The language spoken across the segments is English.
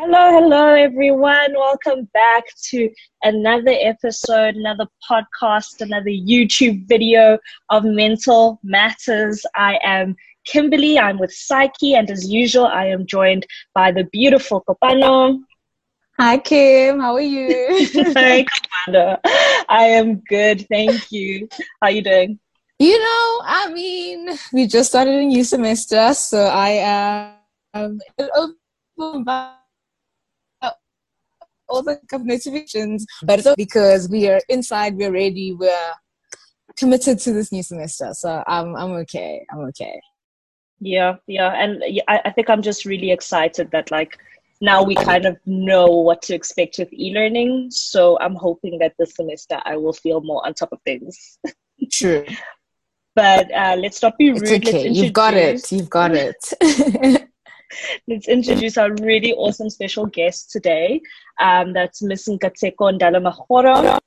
Hello, hello, everyone. Welcome back to another episode, another podcast, another YouTube video of Mental Matters. I am Kimberly. I'm with Psyche, and as usual, I am joined by the beautiful Kopano. Hi, Kim. How are you? Hi, Kopano. I am good. Thank you. How are you doing? You know, I mean, we just started a new semester, so I am um, all the notifications, but it's because we are inside, we're ready, we're committed to this new semester. So I'm I'm okay. I'm okay. Yeah, yeah, and I, I think I'm just really excited that like now we kind of know what to expect with e-learning. So I'm hoping that this semester I will feel more on top of things. True. but uh, let's not be rude. It's okay. You've got it. You've got it. Let's introduce our really awesome special guest today. Um, that's Miss Nkateko Ndalamahoro.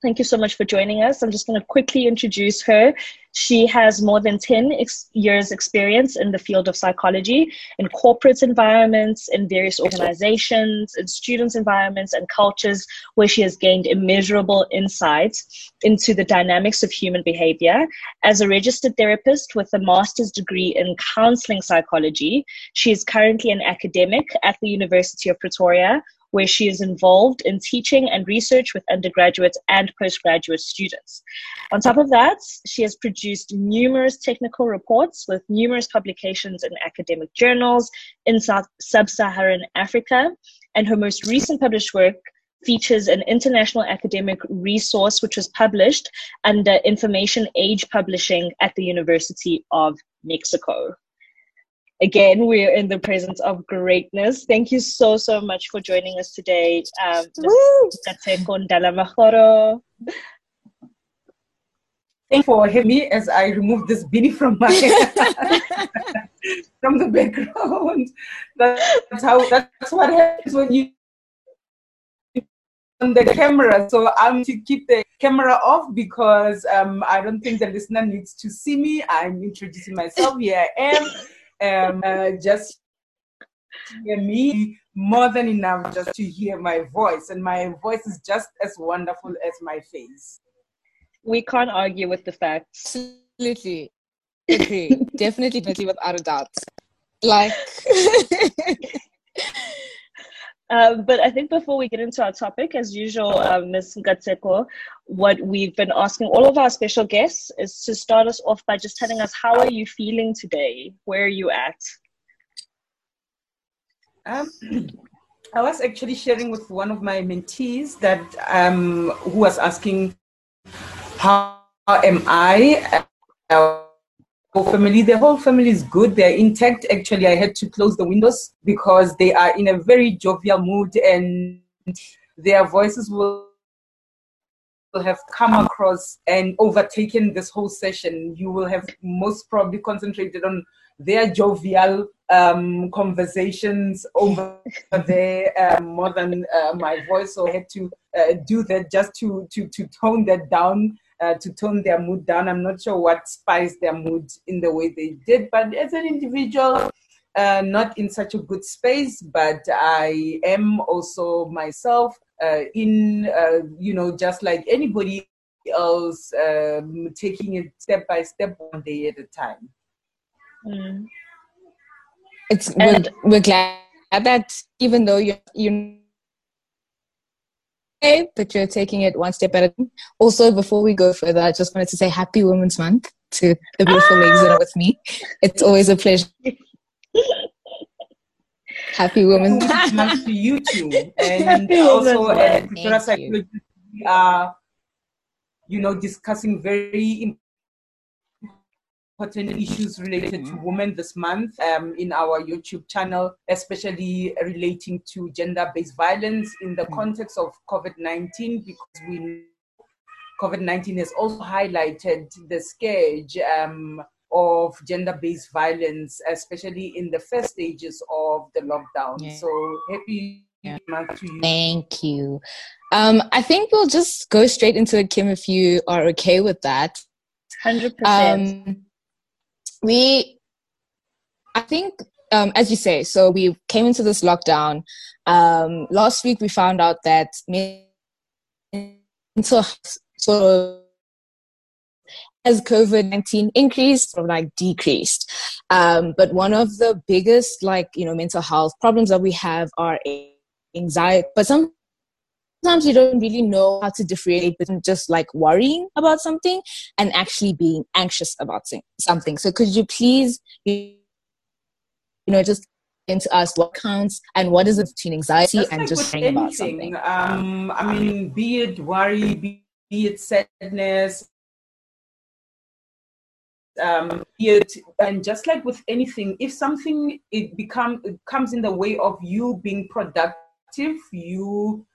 Thank you so much for joining us. I'm just going to quickly introduce her. She has more than 10 ex- years experience in the field of psychology in corporate environments, in various organizations, in students' environments and cultures where she has gained immeasurable insights into the dynamics of human behavior. As a registered therapist with a master's degree in counseling psychology, she is currently an academic at the University of Pretoria where she is involved in teaching and research with undergraduate and postgraduate students. On top of that, she has produced numerous technical reports with numerous publications in academic journals in sub Saharan Africa, and her most recent published work features an international academic resource which was published under Information Age Publishing at the University of Mexico again, we're in the presence of greatness. Thank you so, so much for joining us today. Um, Thank you for having me as I remove this beanie from my from the background. That's how that's what happens when you on the camera. So I'm to keep the camera off because um, I don't think the listener needs to see me. I'm introducing myself. Here I am um, uh, just hear me more than enough just to hear my voice, and my voice is just as wonderful as my face. We can't argue with the facts. Absolutely. Agree. definitely, definitely, without a doubt. Like. Um, but I think before we get into our topic, as usual, um, Ms. Ngatseko, what we've been asking all of our special guests is to start us off by just telling us how are you feeling today? Where are you at? Um, I was actually sharing with one of my mentees that um, who was asking, "How am I?" Uh, family the whole family is good. They're intact. Actually i had to close the windows because they are in a very jovial mood and their voices will have come across and overtaken this whole session. You will have most probably concentrated on their jovial um, conversations over there um, more than uh, my voice. So i had to uh, do that just to to to tone that down uh, to tone their mood down. I'm not sure what spiced their mood in the way they did, but as an individual, uh, not in such a good space, but I am also myself uh, in, uh, you know, just like anybody else, um, taking it step by step, one day at a time. Mm. It's we're, we're glad that even though you you but you're taking it one step at a time. Also, before we go further, I just wanted to say Happy Women's Month to the beautiful ah! ladies that are with me. It's always a pleasure. Happy Women's Month to you too, and also at Psychology, we are, you know, discussing very important issues related to women this month um, in our YouTube channel, especially relating to gender based violence in the context of COVID 19, because we COVID 19 has also highlighted the scourge um, of gender based violence, especially in the first stages of the lockdown. Yeah. So happy yeah. month to you. Thank you. Um, I think we'll just go straight into it, Kim, if you are okay with that. 100%. We i think um, as you say, so we came into this lockdown. Um, last week we found out that mental sort of as COVID 19 increased or like decreased. Um, but one of the biggest, like, you know, mental health problems that we have are anxiety. But some, sometimes you don't really know how to differentiate between just like worrying about something and actually being anxious about something. So could you please, you know, just into us what counts and what is it between anxiety and like just worrying about something? Um, I mean, be it worry, be, be it sadness, um, it, and just like with anything, if something it become it comes in the way of you being productive, you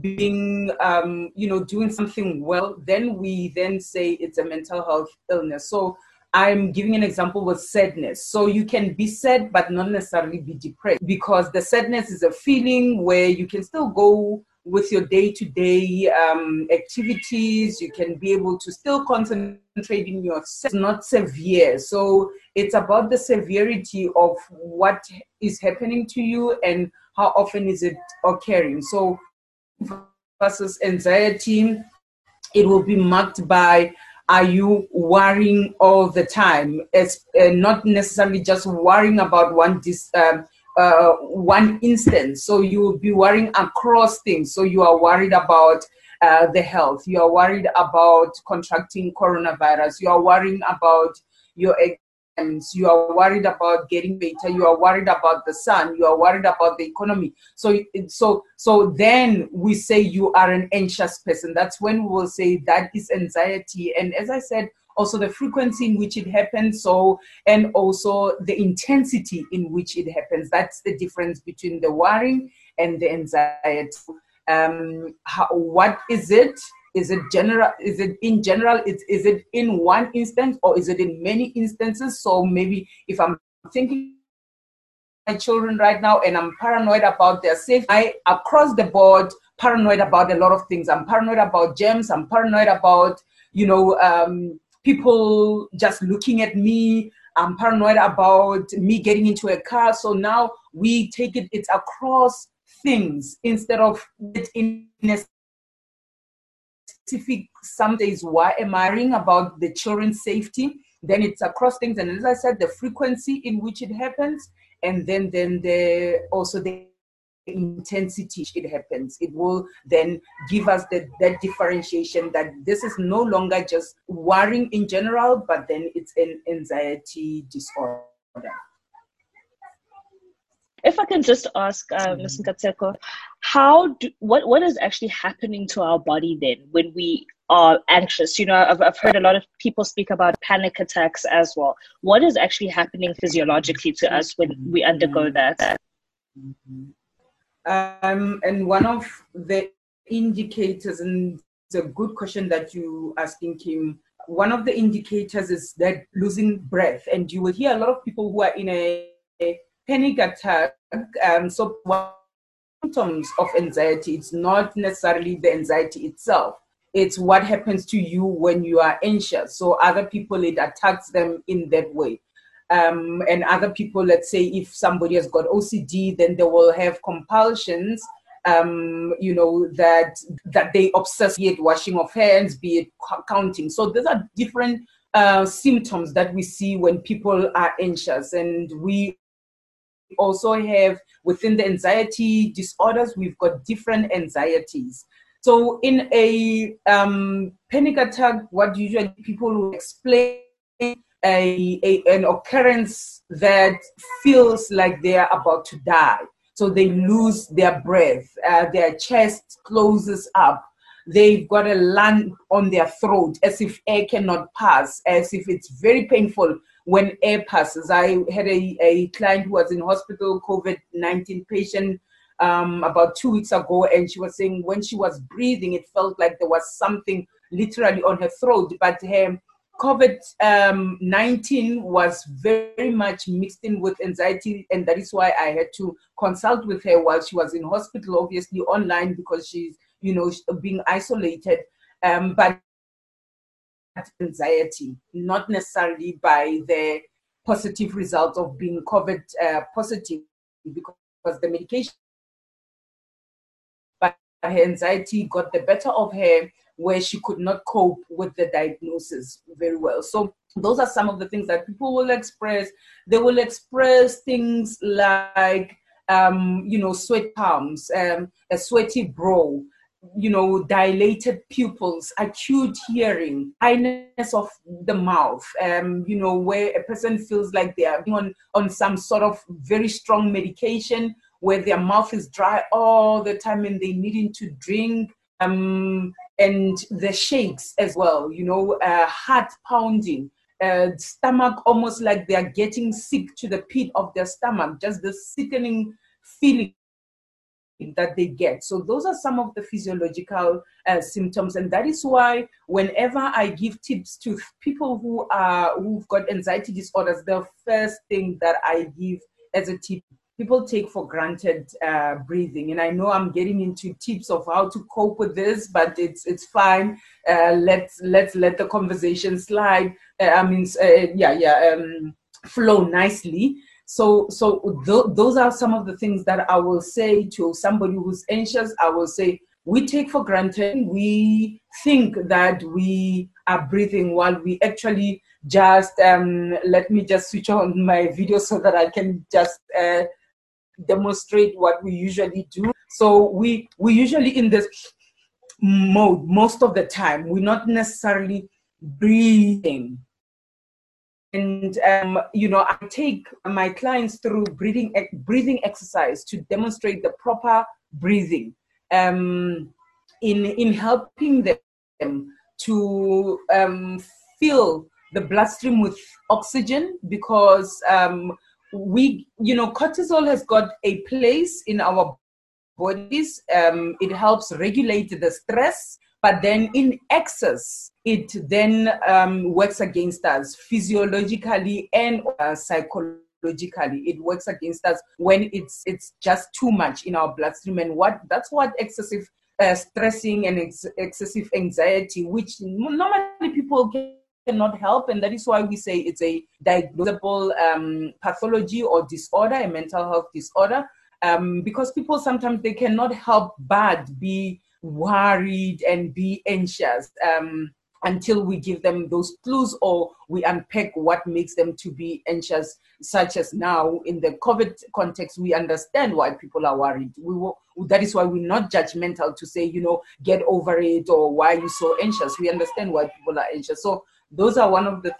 being um, you know doing something well, then we then say it's a mental health illness. So I'm giving an example with sadness. So you can be sad, but not necessarily be depressed because the sadness is a feeling where you can still go with your day-to-day um, activities you can be able to still concentrate in your it's not severe so it's about the severity of what is happening to you and how often is it occurring so versus anxiety it will be marked by are you worrying all the time it's uh, not necessarily just worrying about one dis, uh, uh, one instance. So you will be worrying across things. So you are worried about uh, the health. You are worried about contracting coronavirus. You are worrying about your You are worried about getting better. You are worried about the sun. You are worried about the economy. So, so, so then we say you are an anxious person. That's when we will say that is anxiety. And as I said, also the frequency in which it happens so and also the intensity in which it happens that's the difference between the worrying and the anxiety um, how, what is it is it general is it in general is, is it in one instance or is it in many instances so maybe if i'm thinking my children right now and i'm paranoid about their safety i across the board paranoid about a lot of things i'm paranoid about gems. i'm paranoid about you know um, people just looking at me. I'm paranoid about me getting into a car. So now we take it, it's across things instead of it in a specific, some days, why am I worrying about the children's safety? Then it's across things. And as I said, the frequency in which it happens, and then, then the, also the intensity it happens it will then give us the, that differentiation that this is no longer just worrying in general but then it's an anxiety disorder if I can just ask uh, Ms. Nkateko, how do, what what is actually happening to our body then when we are anxious? You know, I've, I've heard a lot of people speak about panic attacks as well. What is actually happening physiologically to us when we undergo that? Mm-hmm. Um, and one of the indicators, and it's a good question that you asking Kim. One of the indicators is that losing breath, and you will hear a lot of people who are in a, a panic attack. Um, so symptoms of anxiety, it's not necessarily the anxiety itself. It's what happens to you when you are anxious. So other people, it attacks them in that way um, and other people, let's say if somebody has got OCD, then they will have compulsions, um, you know, that that they obsess, be it washing of hands, be it counting. So these are different uh, symptoms that we see when people are anxious, and we also have within the anxiety disorders, we've got different anxieties. So in a um, panic attack, what usually people will explain a, a, an occurrence that feels like they are about to die. So they lose their breath, uh, their chest closes up, they've got a lump on their throat as if air cannot pass, as if it's very painful when air passes. I had a, a client who was in hospital, COVID 19 patient. Um, about two weeks ago, and she was saying when she was breathing, it felt like there was something literally on her throat, but her COVID um, 19 was very much mixed in with anxiety, and that is why I had to consult with her while she was in hospital, obviously online because she's, you know, being isolated. Um, but anxiety, not necessarily by the positive results of being COVID uh, positive because the medication, but her anxiety got the better of her where she could not cope with the diagnosis very well. So those are some of the things that people will express. They will express things like, um, you know, sweat palms, um, a sweaty brow, you know, dilated pupils, acute hearing, dryness of the mouth, um, you know, where a person feels like they are on, on some sort of very strong medication where their mouth is dry all the time and they needing to drink. Um, and the shakes as well, you know, uh, heart pounding, uh, stomach almost like they are getting sick to the pit of their stomach, just the sickening feeling that they get. So those are some of the physiological uh, symptoms, and that is why whenever I give tips to people who are who've got anxiety disorders, the first thing that I give as a tip people take for granted uh, breathing. And I know I'm getting into tips of how to cope with this, but it's it's fine. Uh, let's let's let the conversation slide. Uh, I mean, uh, yeah, yeah, um, flow nicely. So so th- those are some of the things that I will say to somebody who's anxious. I will say we take for granted. We think that we are breathing while we actually just um, let me just switch on my video so that I can just uh, demonstrate what we usually do. So we we usually in this mode most of the time. We're not necessarily breathing. And um, you know, I take my clients through breathing breathing exercise to demonstrate the proper breathing. Um, in in helping them to um, fill the bloodstream with oxygen because um, we, you know, cortisol has got a place in our bodies. Um, it helps regulate the stress, but then in excess, it then um, works against us physiologically and uh, psychologically. It works against us when it's it's just too much in our bloodstream. And what that's what excessive uh, stressing and ex- excessive anxiety which normally people can cannot help, and that is why we say it's a diagnosable um, pathology or disorder, a mental health disorder, um, because people sometimes they cannot help but be worried and be anxious. Um, until we give them those clues or we unpack what makes them to be anxious such as now in the covid context we understand why people are worried we will, that is why we're not judgmental to say you know get over it or why you so anxious we understand why people are anxious so those are one of the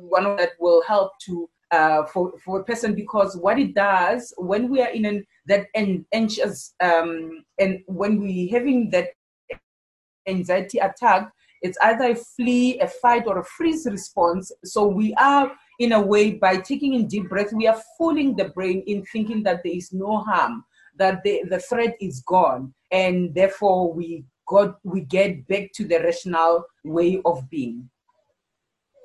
one of that will help to uh, for for a person because what it does when we are in an that an anxious um, and when we having that anxiety attack it's either a flee a fight or a freeze response. So we are in a way by taking in deep breath we are fooling the brain in thinking that there is no harm that the, the threat is gone. And therefore we got we get back to the rational way of being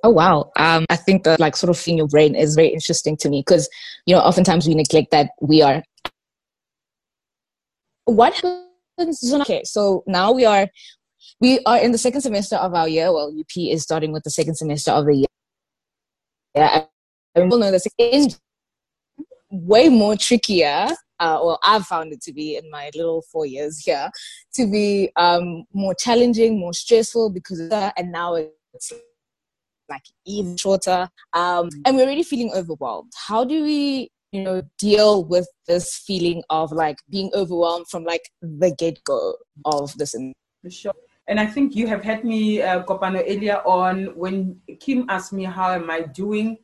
Oh wow. Um, I think that like sort of in your brain is very interesting to me because you know oftentimes we neglect that we are. What happens? Okay, so now we are we are in the second semester of our year. Well, UP is starting with the second semester of the year. Yeah, and we'll know this is way more trickier uh, well, I've found it to be in my little four years here, to be um, more challenging, more stressful because that. And now it's like even shorter. Um, and we're really feeling overwhelmed. How do we, you know, deal with this feeling of like being overwhelmed from like the get go of this? Sure. And I think you have had me, uh, Kopano, earlier on when Kim asked me, How am I doing?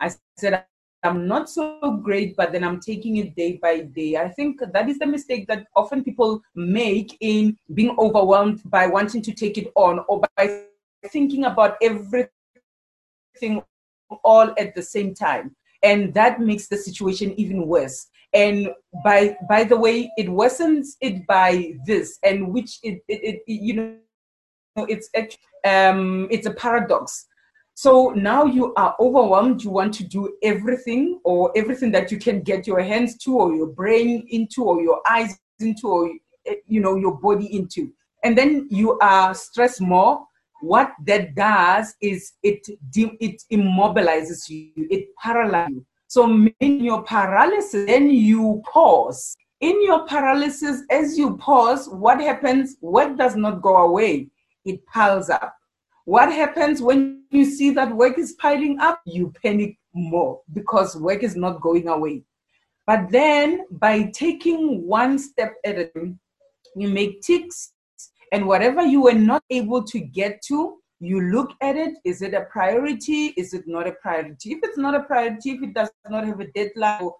I said, I'm not so great, but then I'm taking it day by day. I think that is the mistake that often people make in being overwhelmed by wanting to take it on or by thinking about everything all at the same time. And that makes the situation even worse. And by by the way, it worsens it by this, and which it, it, it you know it's um it's a paradox so now you are overwhelmed. You want to do everything or everything that you can get your hands to or your brain into or your eyes into or, you know, your body into. And then you are stressed more. What that does is it it immobilizes you, it paralyzes you. So in your paralysis, then you pause. In your paralysis, as you pause, what happens? Work does not go away; it piles up. What happens when you see that work is piling up? You panic more because work is not going away. But then, by taking one step at a time, you make ticks and whatever you were not able to get to, you look at it. Is it a priority? Is it not a priority? If it's not a priority, if it does not have a deadline,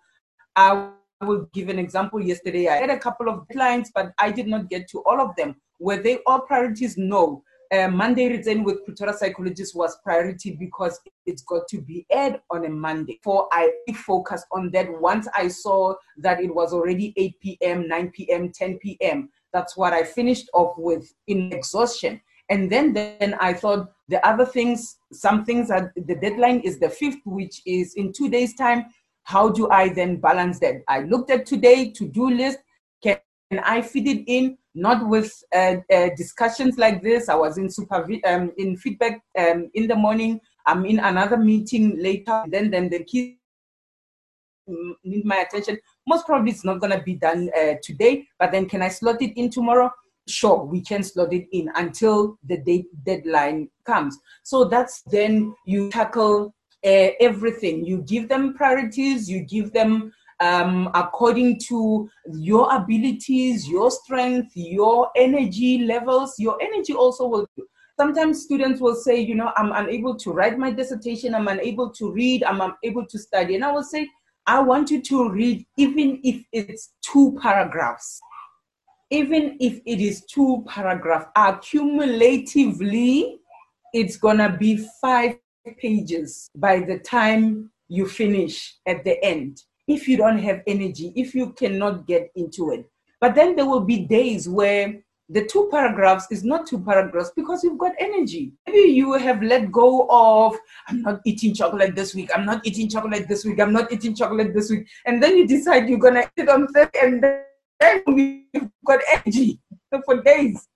I will give an example. Yesterday, I had a couple of deadlines, but I did not get to all of them. Were they all priorities? No. Uh, Monday written with Pretoria psychologist was priority because it's got to be aired on a Monday. For I focused on that once I saw that it was already 8 p.m., 9 p.m., 10 p.m. That's what I finished off with in exhaustion. And then, then I thought the other things, some things are the deadline is the fifth, which is in two days' time. How do I then balance that? I looked at today to-do list. Can I fit it in? Not with uh, uh, discussions like this. I was in supervi- um, in feedback um, in the morning. I'm in another meeting later. Then, then the kids need my attention. Most probably it's not going to be done uh, today, but then can I slot it in tomorrow? Sure, we can slot it in until the date deadline comes. So that's then you tackle uh, everything. You give them priorities, you give them um, according to your abilities, your strength, your energy levels. Your energy also will. Sometimes students will say, you know, I'm unable to write my dissertation, I'm unable to read, I'm unable to study. And I will say, I want you to read, even if it's two paragraphs, even if it is two paragraphs, accumulatively, it's gonna be five pages by the time you finish at the end. If you don't have energy, if you cannot get into it. But then there will be days where the two paragraphs is not two paragraphs because you've got energy. Maybe you have let go of, I'm not eating chocolate this week, I'm not eating chocolate this week, I'm not eating chocolate this week. And then you decide you're going to eat on Thursday, and then you've got energy for days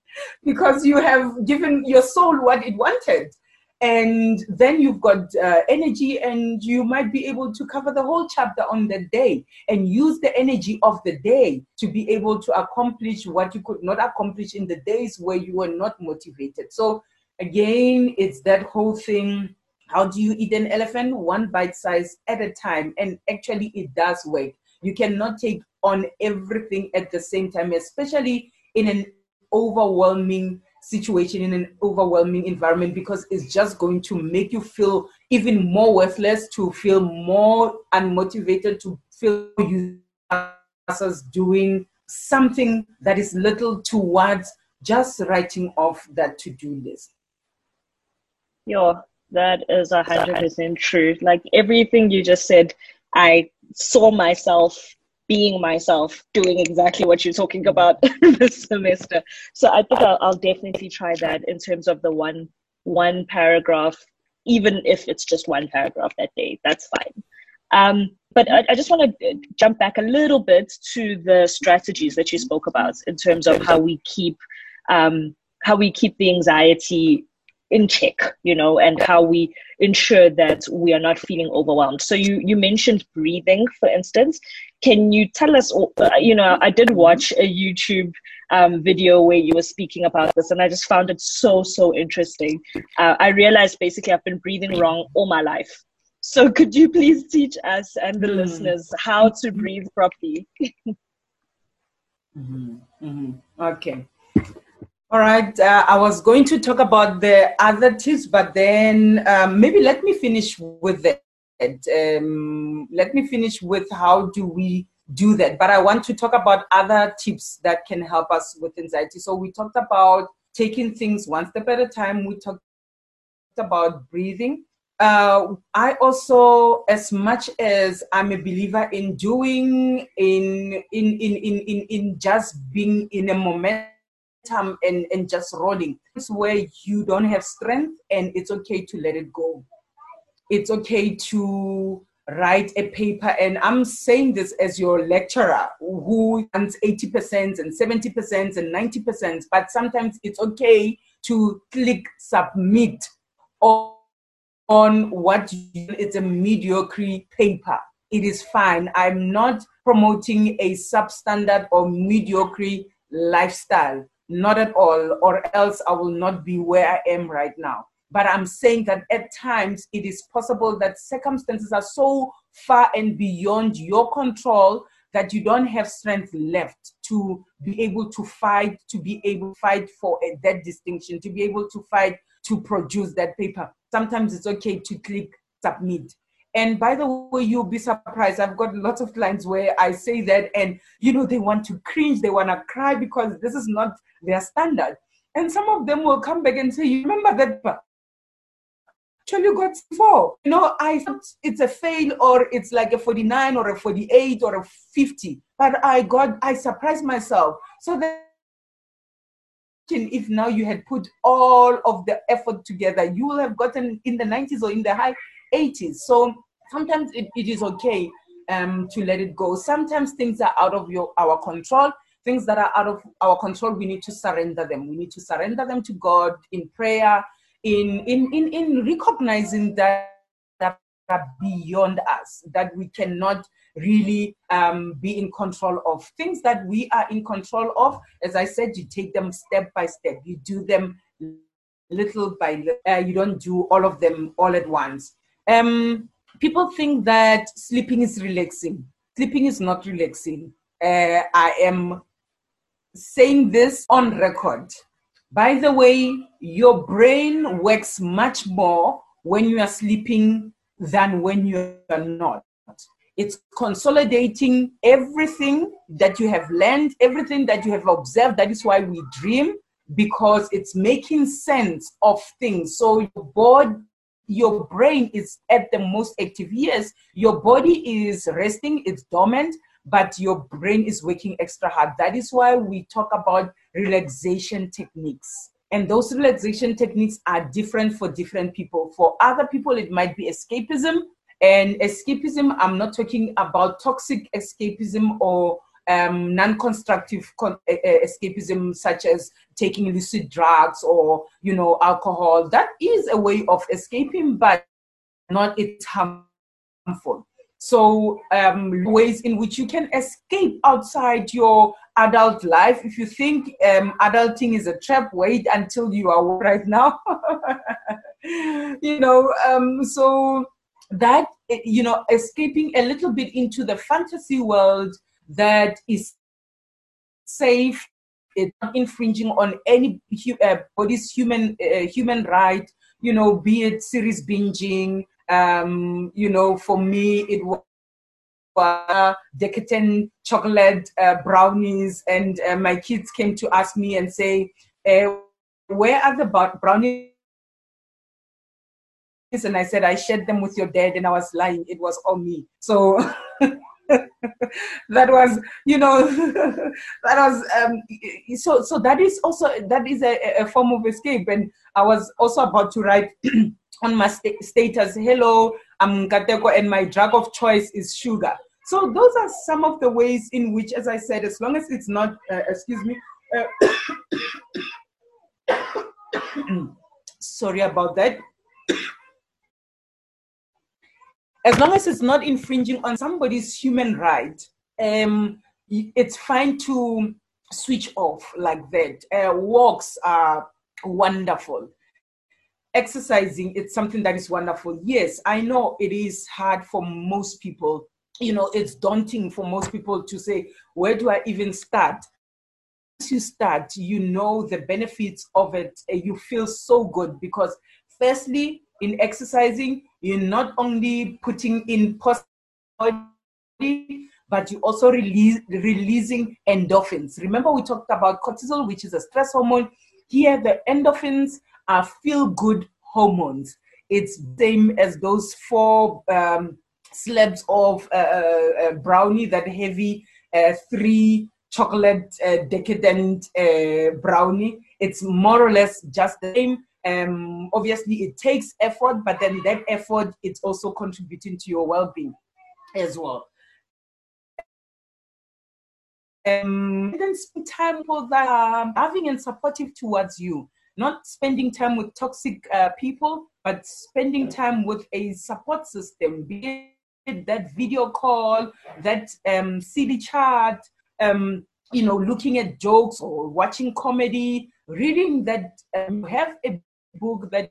because you have given your soul what it wanted and then you've got uh, energy and you might be able to cover the whole chapter on the day and use the energy of the day to be able to accomplish what you could not accomplish in the days where you were not motivated. So again it's that whole thing how do you eat an elephant? One bite size at a time. And actually it does work. You cannot take on everything at the same time especially in an overwhelming situation in an overwhelming environment because it's just going to make you feel even more worthless, to feel more unmotivated, to feel you as doing something that is little towards just writing off that to-do list. Yeah, that is a hundred percent true. Like everything you just said, I saw myself being myself, doing exactly what you're talking about this semester. So I think I'll, I'll definitely try that in terms of the one one paragraph, even if it's just one paragraph that day. That's fine. Um, but I, I just want to jump back a little bit to the strategies that you spoke about in terms of how we keep um, how we keep the anxiety in check, you know, and how we ensure that we are not feeling overwhelmed. So you you mentioned breathing, for instance. Can you tell us? Uh, you know, I did watch a YouTube um, video where you were speaking about this, and I just found it so so interesting. Uh, I realized basically I've been breathing wrong all my life. So could you please teach us and the mm. listeners how to breathe properly? mm-hmm. Mm-hmm. Okay. All right. Uh, I was going to talk about the other tips, but then um, maybe let me finish with that. Um, let me finish with how do we do that. But I want to talk about other tips that can help us with anxiety. So we talked about taking things one step at a time. We talked about breathing. Uh, I also, as much as I'm a believer in doing, in in in in in, in just being in a moment momentum and, and just rolling. It's where you don't have strength and it's okay to let it go. It's okay to write a paper. And I'm saying this as your lecturer who wants 80% and 70% and 90%, but sometimes it's okay to click submit on, on what it's a mediocre paper. It is fine. I'm not promoting a substandard or mediocre lifestyle. Not at all, or else I will not be where I am right now. But I'm saying that at times it is possible that circumstances are so far and beyond your control that you don't have strength left to be able to fight, to be able to fight for a, that distinction, to be able to fight to produce that paper. Sometimes it's okay to click submit. And by the way, you'll be surprised. I've got lots of clients where I say that, and you know, they want to cringe, they want to cry because this is not their standard. And some of them will come back and say, You remember that actually got four. You know, I thought it's a fail or it's like a 49 or a 48 or a 50. But I got, I surprised myself. So then if now you had put all of the effort together, you will have gotten in the 90s or in the high 80s. So sometimes it, it is okay um, to let it go. Sometimes things are out of your our control. Things that are out of our control, we need to surrender them. We need to surrender them to God in prayer, in in in, in recognizing that, that are beyond us, that we cannot really um, be in control of. Things that we are in control of, as I said, you take them step by step. You do them little by little. Uh, you don't do all of them all at once. Um, people think that sleeping is relaxing. Sleeping is not relaxing. Uh, I am saying this on record. By the way, your brain works much more when you are sleeping than when you are not. It's consolidating everything that you have learned, everything that you have observed. That is why we dream, because it's making sense of things. So your body, your brain is at the most active. Yes, your body is resting, it's dormant, but your brain is working extra hard. That is why we talk about relaxation techniques. And those relaxation techniques are different for different people. For other people, it might be escapism. And escapism, I'm not talking about toxic escapism or um, non-constructive con- escapism, such as taking illicit drugs or you know alcohol. That is a way of escaping, but not it's harmful. So, um, ways in which you can escape outside your adult life. If you think um, adulting is a trap, wait until you are right now. you know, um, so that, you know, escaping a little bit into the fantasy world that is safe, it's not infringing on any uh, body's human uh, human right. You know, be it series binging, um, you know, for me, it was uh, decadent chocolate uh, brownies, and uh, my kids came to ask me and say, uh, "Where are the brownies?" And I said, "I shared them with your dad," and I was lying. It was all me. So. that was you know that was um, so so that is also that is a, a form of escape and i was also about to write on my st- status, hello, I'm Kateko and my drug of choice is sugar. So those are some of the ways in which, as I said, as long as it's not, uh, excuse me, uh, sorry about that. as long as it's not infringing on somebody's human right, um, it's fine to switch off like that. Uh, walks are wonderful exercising it's something that is wonderful. Yes i know it is hard for most people. You know it's daunting for most people to say where do i even start? Once you start you know the benefits of it you feel so good because firstly in exercising you're not only putting in positive but you also release releasing endorphins. Remember we talked about cortisol which is a stress hormone. Here the endorphins are feel good hormones. It's same as those four um, slabs of uh, uh, uh, brownie, that heavy uh, three chocolate uh, decadent uh, brownie. It's more or less just the same. Um, obviously, it takes effort, but then that effort it's also contributing to your well-being as well. Um, and then spend time with that um, loving and supportive towards you not spending time with toxic uh, people, but spending time with a support system, be it that video call, that um, silly chat, um, you know, looking at jokes or watching comedy, reading that um, have a book that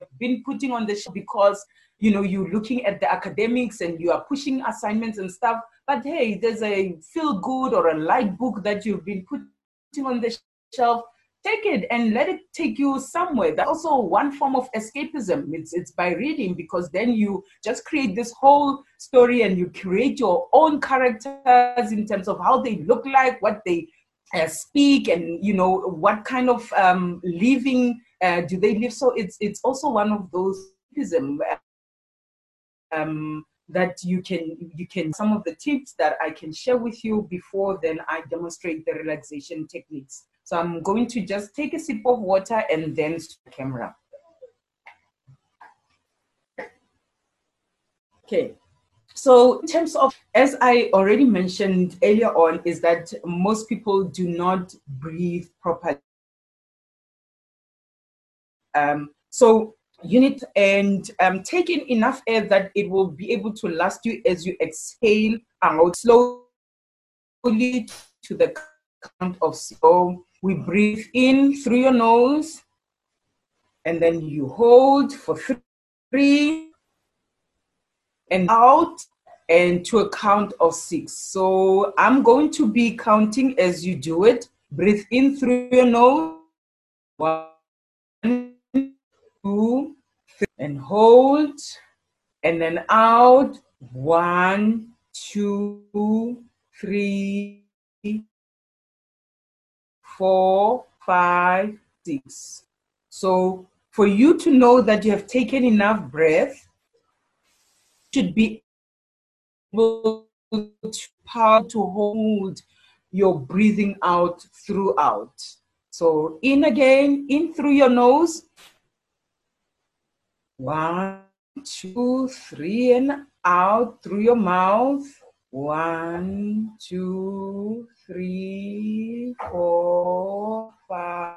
you've been putting on the show because you know you're looking at the academics and you are pushing assignments and stuff but hey there's a feel good or a light book that you've been putting on the shelf take it and let it take you somewhere. That's also one form of escapism. It's it's by reading because then you just create this whole story and you create your own characters in terms of how they look like what they uh, speak and you know what kind of um, living uh, do they live. So it's it's also one of those um, that you can you can some of the tips that I can share with you before then I demonstrate the relaxation techniques. So I'm going to just take a sip of water and then the camera. Okay. So in terms of, as I already mentioned earlier on, is that most people do not breathe properly. Um, so you need and um, enough air that it will be able to last you as you exhale out slowly to the count of so we breathe in through your nose and then you hold for three and out and to a count of six. So i'm going to be counting as you do it. Breathe in through your nose. One two, three, and hold, and then out. One, two, three, four, five, six. So for you to know that you have taken enough breath, should be able to power to hold your breathing out throughout. So in again, in through your nose, one, two, three, and out through your mouth. One, two, three, four, five,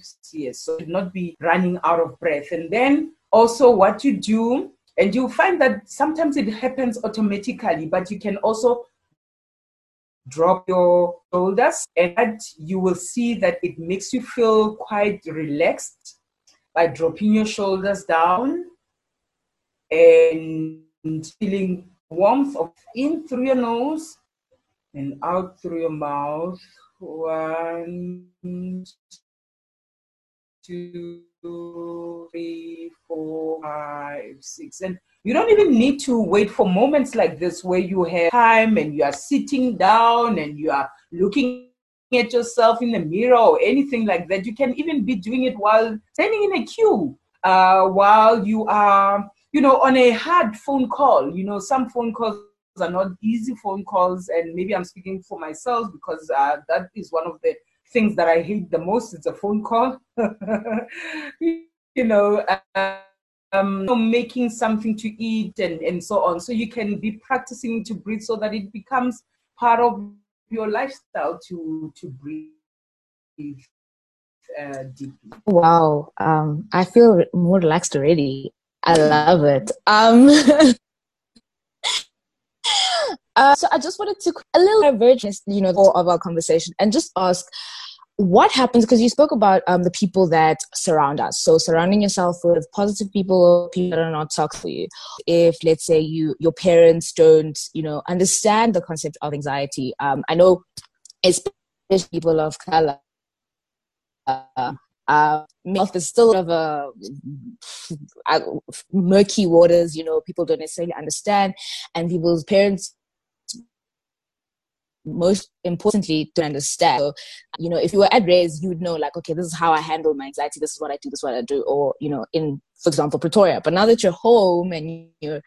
six. So not be running out of breath. And then also what you do, and you'll find that sometimes it happens automatically, but you can also drop your shoulders and you will see that it makes you feel quite relaxed by dropping your shoulders down and feeling warmth of in through your nose and out through your mouth. One, two, three, four, five, six. And you don't even need to wait for moments like this where you have time and you are sitting down and you are looking at yourself in the mirror or anything like that. You can even be doing it while standing in a queue, uh, while you are, you know, on a hard phone call. You know, some phone calls are not easy phone calls, and maybe I'm speaking for myself because uh, that is one of the things that I hate the most. It's a phone call. you know. um, making something to eat and, and so on. So you can be practicing to breathe so that it becomes part of your lifestyle to to breathe uh, deeply. Wow, um, I feel more relaxed already. I love it. Um, uh, so I just wanted to a little divergence, you know, of our conversation and just ask what happens because you spoke about um, the people that surround us so surrounding yourself with positive people people that are not toxic for you if let's say you your parents don't you know understand the concept of anxiety um, i know especially people of color uh, uh, health is still of a uh, murky waters you know people don't necessarily understand. And people's parents most importantly to understand. So, you know if you were at raise you would know like okay this is how i handle my anxiety. This is what i do. This is what i do. Or you know in for example pretoria. But now that you're home and you're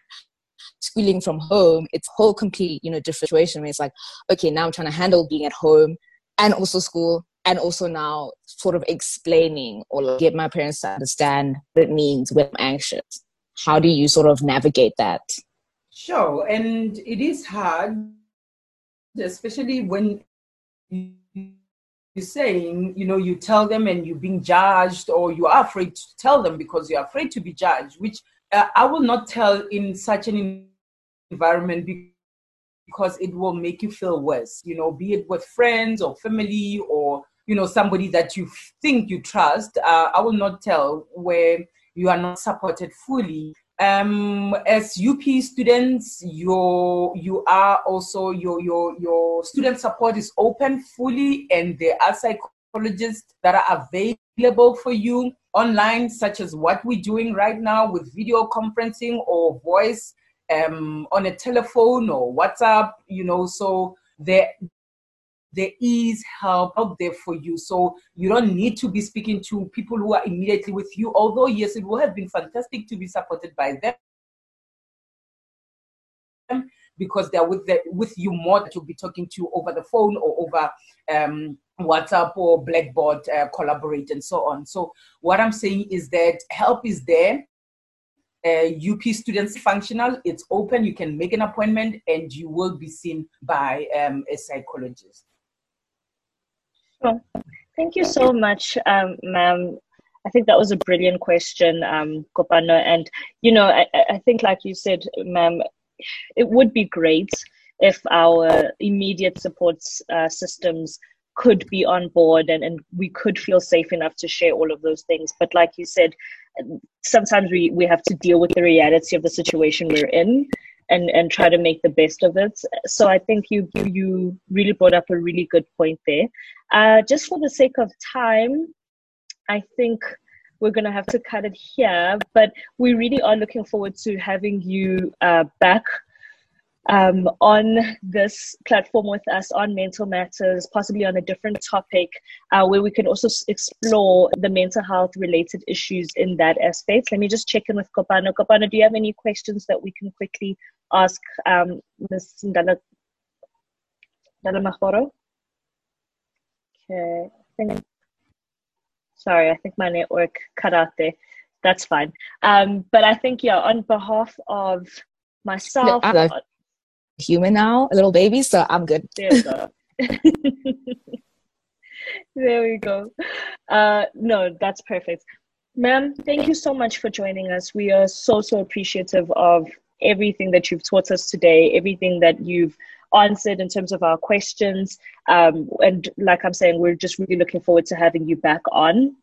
schooling from home it's whole complete you know different situation where it's like okay now i'm trying to handle being at home and also school and also now sort of explaining or like get my parents to understand what it means when i'm anxious. How do you sort of navigate that? Sure and it is hard especially when you're saying, you know, you tell them and you're being judged, or you are afraid to tell them because you're afraid to be judged, which uh, I will not tell in such an environment because it will make you feel worse, you know, be it with friends or family or, you know, somebody that you think you trust. Uh, I will not tell where you are not supported fully um, as UP students, your you are also your your your student support is open fully, and there are psychologists that are available for you online, such as what we're doing right now with video conferencing or voice um, on a telephone or WhatsApp. You know, so there there is help out there for you. So you don't need to be speaking to people who are immediately with you. Although, yes, it would have been fantastic to be supported by them because they're with the, with you more that you'll be talking to over the phone or over um, WhatsApp or Blackboard uh, collaborate and so on. So what I'm saying is that help is there. Uh, UP students functional. It's open. You can make an appointment, and you will be seen by um, a psychologist. Thank you so much, um, ma'am. I think that was a brilliant question, um, Kopano. And, you know, I, I think, like you said, ma'am, it would be great if our immediate support uh, systems could be on board and, and we could feel safe enough to share all of those things. But like you said, sometimes we, we have to deal with the reality of the situation we're in and and try to make the best of it. So I think you you really brought up a really good point there. Uh, just for the sake of time, I think we're going to have to cut it here. But we really are looking forward to having you uh, back um, on this platform with us on mental matters, possibly on a different topic, uh, where we can also explore the mental health related issues in that aspect. Let me just check in with Kopano. Kopano, do you have any questions that we can quickly ask um, Ms. Ndala, Ndala Mahoro? Okay, I think, sorry, I think my network cut out there. That's fine. Um, but I think, yeah, on behalf of myself, human now, a little baby, so I'm good. There we go. there we go. Uh, no, that's perfect. Ma'am, thank you so much for joining us. We are so, so appreciative of everything that you've taught us today, everything that you've answered in terms of our questions. Um, and like I'm saying, we're just really looking forward to having you back on.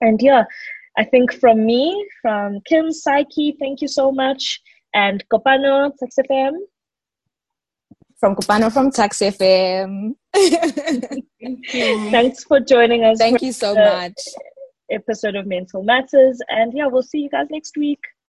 And yeah, I think from me, from Kim, Psyche, thank you so much. And Kopano, Tuks FM, from Kopano from Tuks FM. Thanks for joining us. Thank you so much. Episode of Mental Matters. And yeah, we'll see you guys next week.